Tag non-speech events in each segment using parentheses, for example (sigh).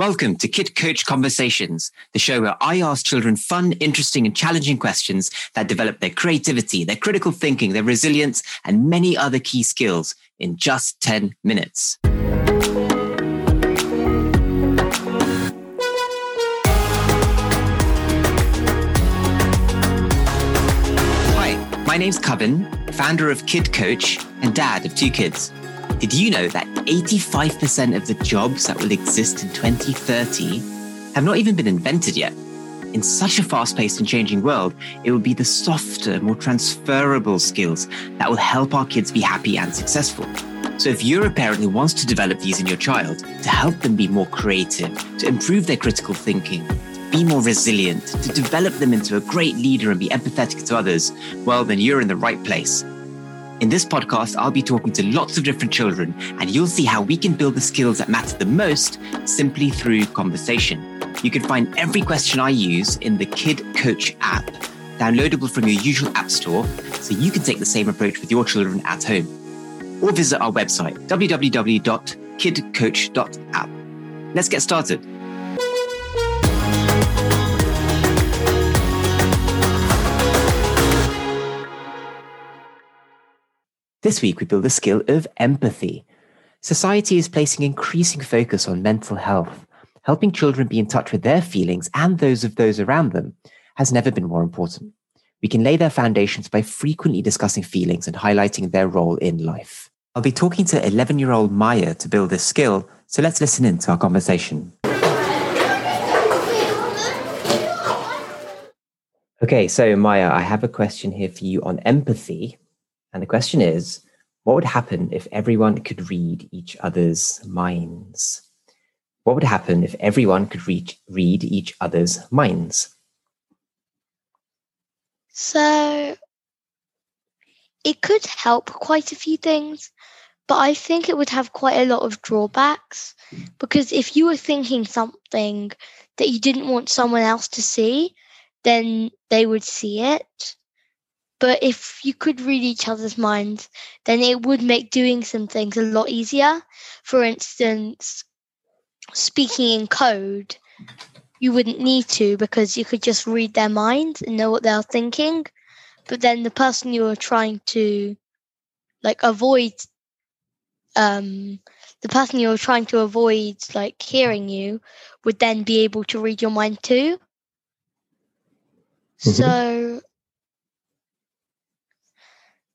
Welcome to Kid Coach Conversations, the show where I ask children fun, interesting, and challenging questions that develop their creativity, their critical thinking, their resilience, and many other key skills in just 10 minutes. Hi, my name's Coven, founder of Kid Coach and dad of two kids. Did you know that 85% of the jobs that will exist in 2030 have not even been invented yet? In such a fast paced and changing world, it will be the softer, more transferable skills that will help our kids be happy and successful. So, if you're a parent who wants to develop these in your child to help them be more creative, to improve their critical thinking, be more resilient, to develop them into a great leader and be empathetic to others, well, then you're in the right place. In this podcast, I'll be talking to lots of different children, and you'll see how we can build the skills that matter the most simply through conversation. You can find every question I use in the Kid Coach app, downloadable from your usual app store, so you can take the same approach with your children at home. Or visit our website, www.kidcoach.app. Let's get started. This week, we build the skill of empathy. Society is placing increasing focus on mental health. Helping children be in touch with their feelings and those of those around them has never been more important. We can lay their foundations by frequently discussing feelings and highlighting their role in life. I'll be talking to 11 year old Maya to build this skill, so let's listen in to our conversation. Okay, so Maya, I have a question here for you on empathy. And the question is what would happen if everyone could read each other's minds? What would happen if everyone could read, read each other's minds? So it could help quite a few things, but I think it would have quite a lot of drawbacks because if you were thinking something that you didn't want someone else to see, then they would see it. But if you could read each other's minds, then it would make doing some things a lot easier. For instance, speaking in code, you wouldn't need to because you could just read their minds and know what they're thinking. But then the person you are trying to like avoid um the person you're trying to avoid like hearing you would then be able to read your mind too. Mm-hmm. So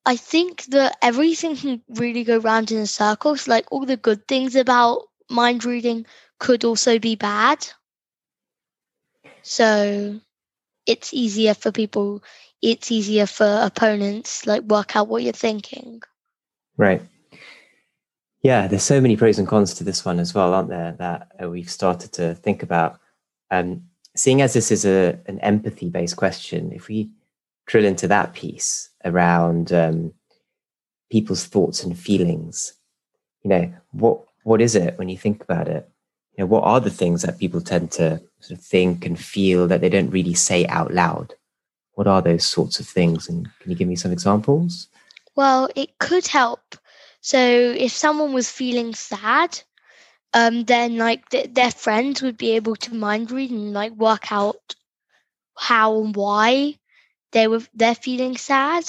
I think that everything can really go round in a circle. So like all the good things about mind reading could also be bad. So it's easier for people, it's easier for opponents, like work out what you're thinking. Right. Yeah, there's so many pros and cons to this one as well, aren't there? That uh, we've started to think about. Um, seeing as this is a an empathy based question, if we drill into that piece around um, people's thoughts and feelings. You know, what what is it when you think about it? You know, what are the things that people tend to sort of think and feel that they don't really say out loud? What are those sorts of things? And can you give me some examples? Well, it could help. So if someone was feeling sad, um, then like th- their friends would be able to mind read and like work out how and why they were they're feeling sad.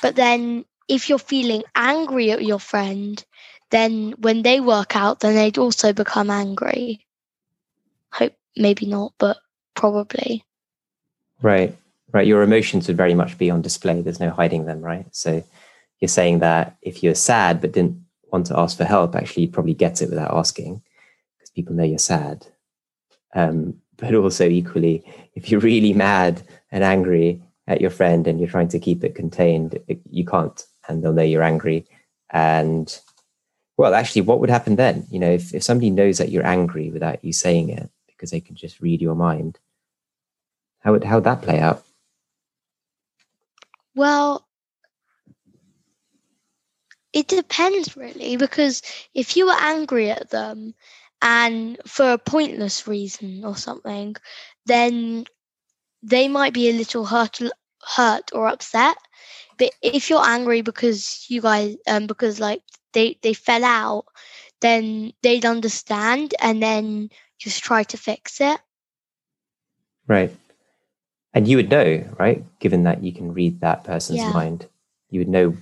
But then if you're feeling angry at your friend, then when they work out, then they'd also become angry. Hope maybe not, but probably. Right, right. Your emotions would very much be on display. There's no hiding them, right? So you're saying that if you're sad but didn't want to ask for help, actually you'd probably get it without asking because people know you're sad. Um, but also equally, if you're really mad and angry at your friend and you're trying to keep it contained, you can't, and they'll know you're angry. And well, actually, what would happen then? You know, if, if somebody knows that you're angry without you saying it because they can just read your mind, how would how would that play out? Well, it depends really because if you were angry at them and for a pointless reason or something, then they might be a little hurt hurt or upset. But if you're angry because you guys um because like they they fell out, then they'd understand and then just try to fix it. Right. And you would know, right? Given that you can read that person's Yeah. mind, you would know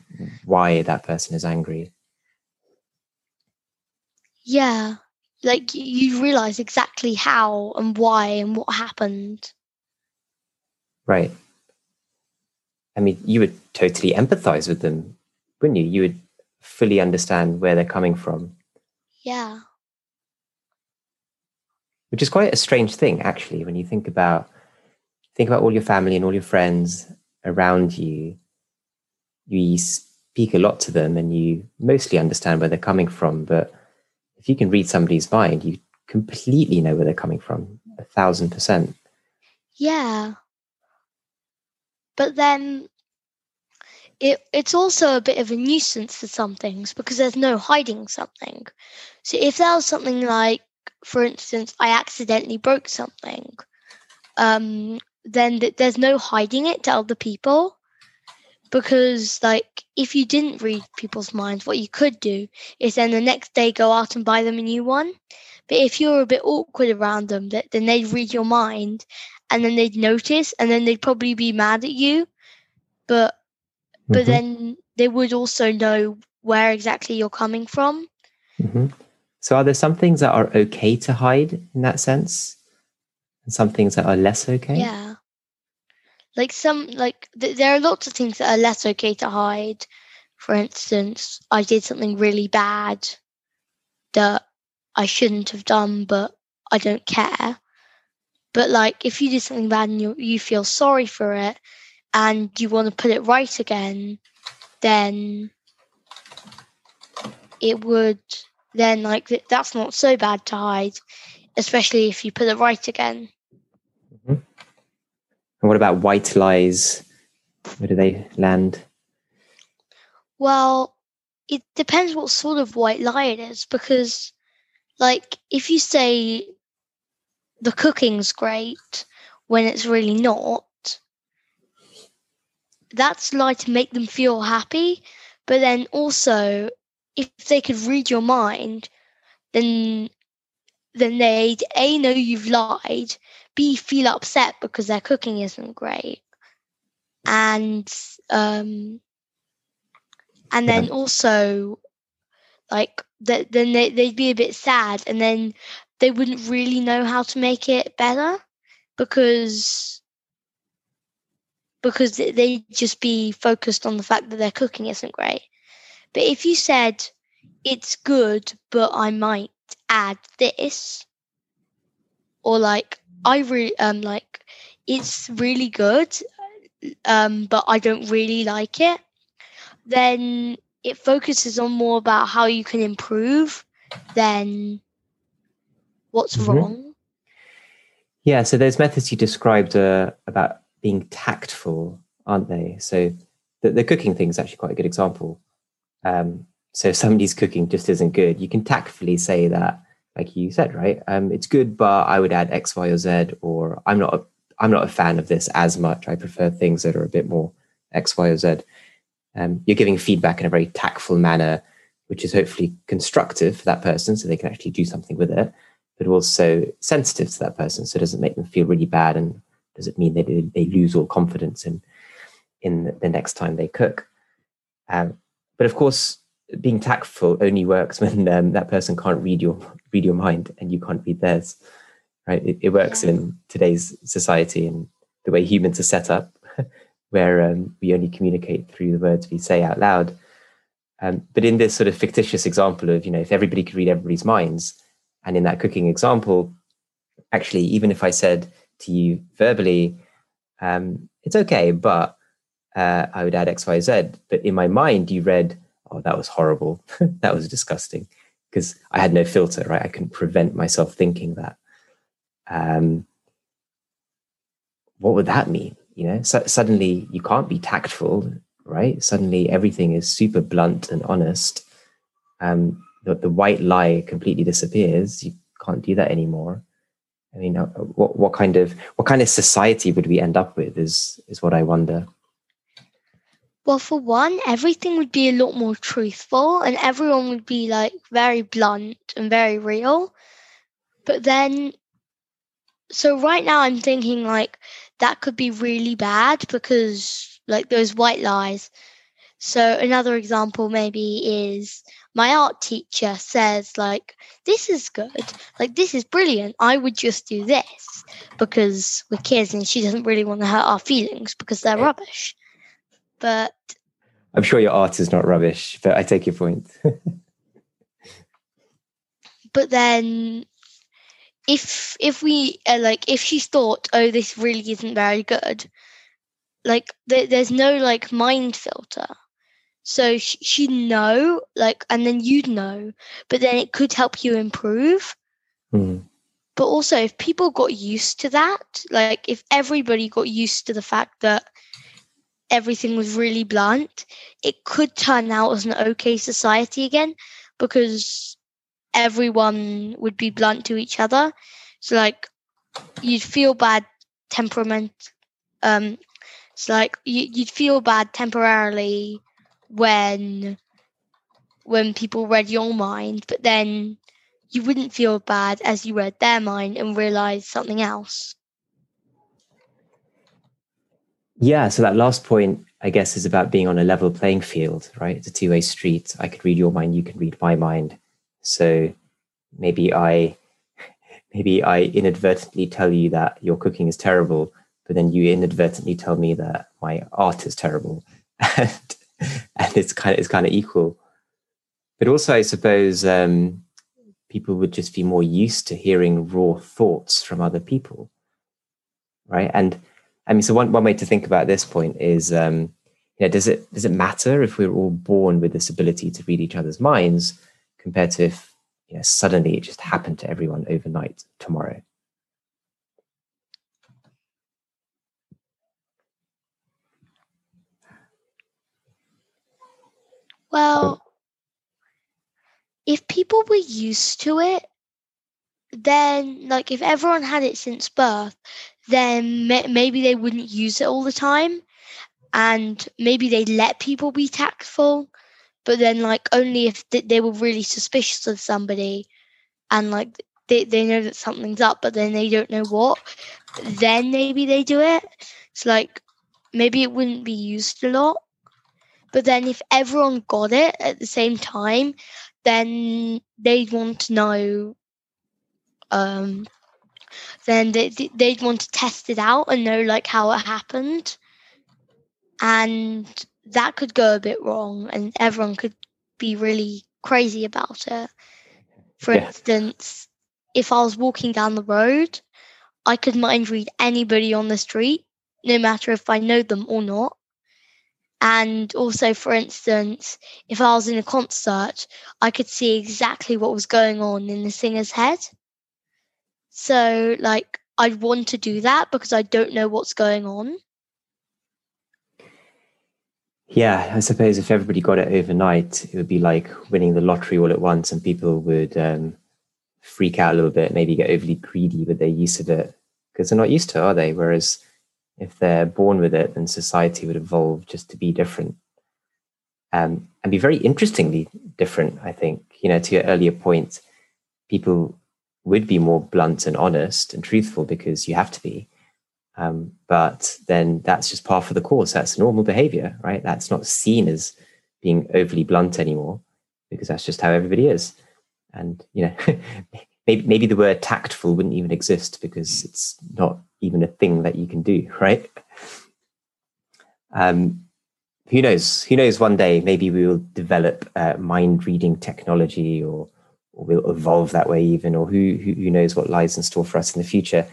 why that person is angry. Yeah. Like you realize exactly how and why and what happened. Right. I mean, you would totally empathize with them, wouldn't you? You would fully understand where they're coming from, Yeah. which is quite a strange thing, actually, when you think about think about all your family and all your friends around you. You speak a lot to them, and you mostly understand where they're coming from. But if you can read somebody's mind, you completely know where they're coming from, a thousand percent. Yeah. But then it it's also a bit of a nuisance for some things because there's no hiding something. So if there was something like, for instance, I accidentally broke something, um, then th- there's no hiding it to other people because like if you didn't read people's minds what you could do is then the next day go out and buy them a new one. But if you're a bit awkward around them th- then they'd read your mind and then they'd notice and then they'd probably be mad at you. But but Mhm, then they would also know where exactly you're coming from. Mhm. So, are there some things that are okay to hide in that sense, and some things that are less okay? yeah like some like th- there are lots of things that are less okay to hide. For instance i did something really bad that i shouldn't have done but i don't care. But like if you did something bad and you, you feel sorry for it and you want to put it right again then it would then like th- that's not so bad to hide especially if you put it right again And what about white lies? Where do they land? Well, it depends what sort of white lie it is because, like, if you say the cooking's great when it's really not, that's lie to make them feel happy. But then also, if they could read your mind, then then they'd a know you've lied, b feel upset because their cooking isn't great, and um and then Yeah. also like th- then they, they'd be a bit sad and then they wouldn't really know how to make it better because because they'd just be focused on the fact that their cooking isn't great but if you said it's good but i might add this or like i really um like it's really good um but i don't really like it then it focuses on more about how you can improve than what's Mhm. wrong. Yeah, so those methods you described uh, about being tactful, aren't they? So the, the cooking thing is actually quite a good example. Um, so if somebody's cooking just isn't good, you can tactfully say that, like you said, right? Um, it's good, but I would add X, Y, or Z, or I'm not a, I'm not a fan of this as much. I prefer things that are a bit more X, Y, or Z. Um, you're giving feedback in a very tactful manner, which is hopefully constructive for that person, so they can actually do something with it but also sensitive to that person. So it doesn't make them feel really bad and does it mean they, they lose all confidence in in the next time they cook. Um, but of course, being tactful only works when um, that person can't read your read your mind and you can't read theirs. Right? It, it works Yeah. in today's society and the way humans are set up, (laughs) where um, we only communicate through the words we say out loud. Um, but in this sort of fictitious example of, you know, if everybody could read everybody's minds, and in that cooking example, actually, even if I said to you verbally, um, it's okay, but uh, I would add X, Y, Z. But in my mind, you read, oh, that was horrible. (laughs) that was disgusting. Because I had no filter, right? I couldn't prevent myself thinking that. Um, what would that mean? You know, so suddenly you can't be tactful, right? Suddenly everything is super blunt and honest. Um, the, the white lie completely disappears. You can't do that anymore. I mean, uh, what what kind of what kind of society would we end up with? Is is what I wonder. Well, for one, everything would be a lot more truthful and everyone would be like very blunt and very real. But then, so right now I'm thinking like that could be really bad because like those white lies. So another example maybe is my art teacher says like this is good like this is brilliant i would just do this because we're kids and she doesn't really want to hurt our feelings because they're rubbish but i'm sure your art is not rubbish but i take your point (laughs) but then if if we uh, like if she thought oh this really isn't very good like th- there's no like mind filter so she'd know, like, and then you'd know, but then it could help you improve. Mm. But also, if people got used to that, like, if everybody got used to the fact that everything was really blunt, it could turn out as an okay society again because everyone would be blunt to each other. So, like, you'd feel bad temperament. Um, it's like you, you'd feel bad temporarily when when people read your mind, but then you wouldn't feel bad as you read their mind and realize something else. Yeah, so that last point, I guess, is about being on a level playing field, right? It's a two way street. I could read your mind, you can read my mind. So maybe I (laughs) maybe I inadvertently tell you that your cooking is terrible, but then you inadvertently tell me that my art is terrible. (laughs) and and it's kind of it's kind of equal. But also, I suppose um, people would just be more used to hearing raw thoughts from other people, right? And I mean, so one one way to think about this point is, um, you know, does it does it matter if we're all born with this ability to read each other's minds compared to if you know, suddenly it just happened to everyone overnight tomorrow? Well, if people were used to it, then like if everyone had it since birth, then may- maybe they wouldn't use it all the time, and maybe they let people be tactful, but then like only if th- they were really suspicious of somebody, and like they they know that something's up, but then they don't know what, then maybe they do it. It's like maybe it wouldn't be used a lot but then if everyone got it at the same time, then they'd want to know. Um, then they, they'd want to test it out and know like how it happened, and that could go a bit wrong, and everyone could be really crazy about it. For yeah. instance, if I was walking down the road, I could mind read anybody on the street, no matter if I know them or not. And also, for instance, if I was in a concert, I could see exactly what was going on in the singer's head. So, like, I'd want to do that because I don't know what's going on. Yeah, I suppose if everybody got it overnight, it would be like winning the lottery all at once, and people would um, freak out a little bit, maybe get overly greedy with their use of it because they're not used to it, are they? Whereas if they're born with it, then society would evolve just to be different. Um, and be very interestingly different, I think. You know, to your earlier point, people would be more blunt and honest and truthful because you have to be. Um, but then that's just par for the course. That's normal behavior, right? That's not seen as being overly blunt anymore because that's just how everybody is. And, you know, (laughs) maybe, maybe the word tactful wouldn't even exist because it's not even a thing that you can do, (laughs) right? Um, who knows? Who knows? One day, maybe we will develop uh, mind reading technology, or, or we'll evolve that way, even, or who, who, knows what lies in store for us in the future.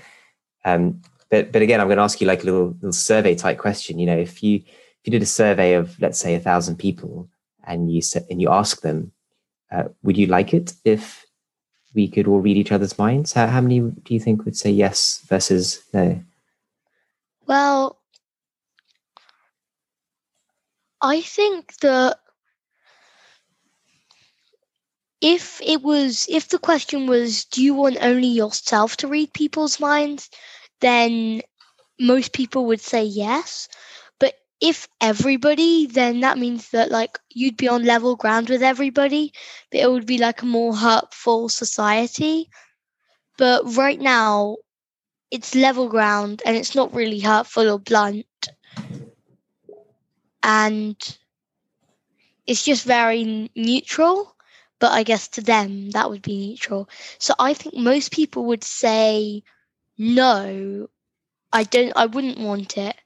Um, but but again, I'm going to ask you like a little little survey type question. You know, if you if you did a survey of let's say a thousand people, and you and you ask them, uh, would you like it if we could all read each other's minds? How, how many do you think would say yes versus no? Well, I think that if it was if the question was do you want only yourself to read people's minds then most people would say yes but if everybody, then that means that like you'd be on level ground with everybody, but it would be like a more hurtful society. But right now, it's level ground and it's not really hurtful or blunt. And it's just very neutral. But I guess to them, that would be neutral. So I think most people would say, no, I don't, I wouldn't want it.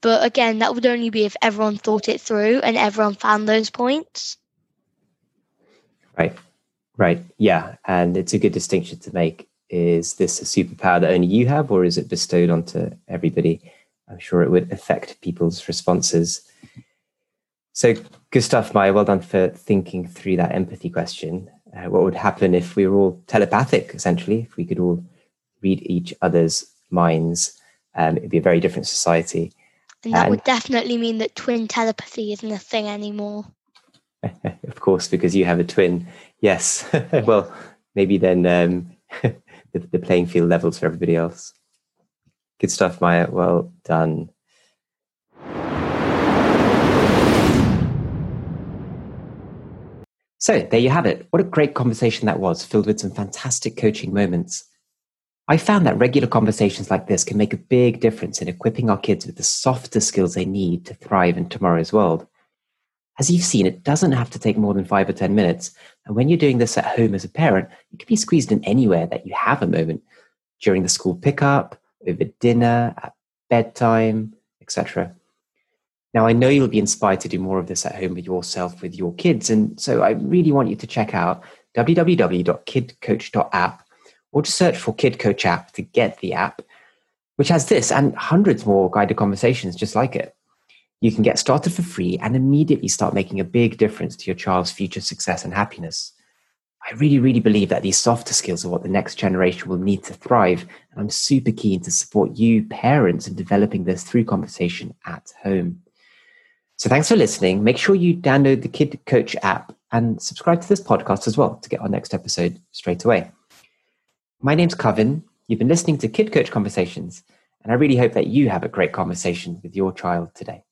But again, that would only be if everyone thought it through and everyone found those points. Right, right. Yeah. And it's a good distinction to make. Is this a superpower that only you have, or is it bestowed onto everybody? I'm sure it would affect people's responses. So, Gustav stuff, Maya. Well done for thinking through that empathy question. Uh, what would happen if we were all telepathic, essentially, if we could all read each other's minds? Um, it'd be a very different society. And that and, would definitely mean that twin telepathy isn't a thing anymore. (laughs) of course, because you have a twin. Yes. (laughs) well, maybe then um, (laughs) the, the playing field levels for everybody else. Good stuff, Maya. Well done. So there you have it. What a great conversation that was, filled with some fantastic coaching moments. I found that regular conversations like this can make a big difference in equipping our kids with the softer skills they need to thrive in tomorrow's world. As you've seen, it doesn't have to take more than five or 10 minutes. And when you're doing this at home as a parent, it can be squeezed in anywhere that you have a moment during the school pickup, over dinner, at bedtime, etc. Now, I know you'll be inspired to do more of this at home with yourself, with your kids. And so I really want you to check out www.kidcoach.app or just search for Kid Coach app to get the app, which has this and hundreds more guided conversations just like it. You can get started for free and immediately start making a big difference to your child's future success and happiness. I really, really believe that these softer skills are what the next generation will need to thrive. And I'm super keen to support you, parents, in developing this through conversation at home. So thanks for listening. Make sure you download the Kid Coach app and subscribe to this podcast as well to get our next episode straight away. My name's Coven. You've been listening to Kid Coach Conversations, and I really hope that you have a great conversation with your child today.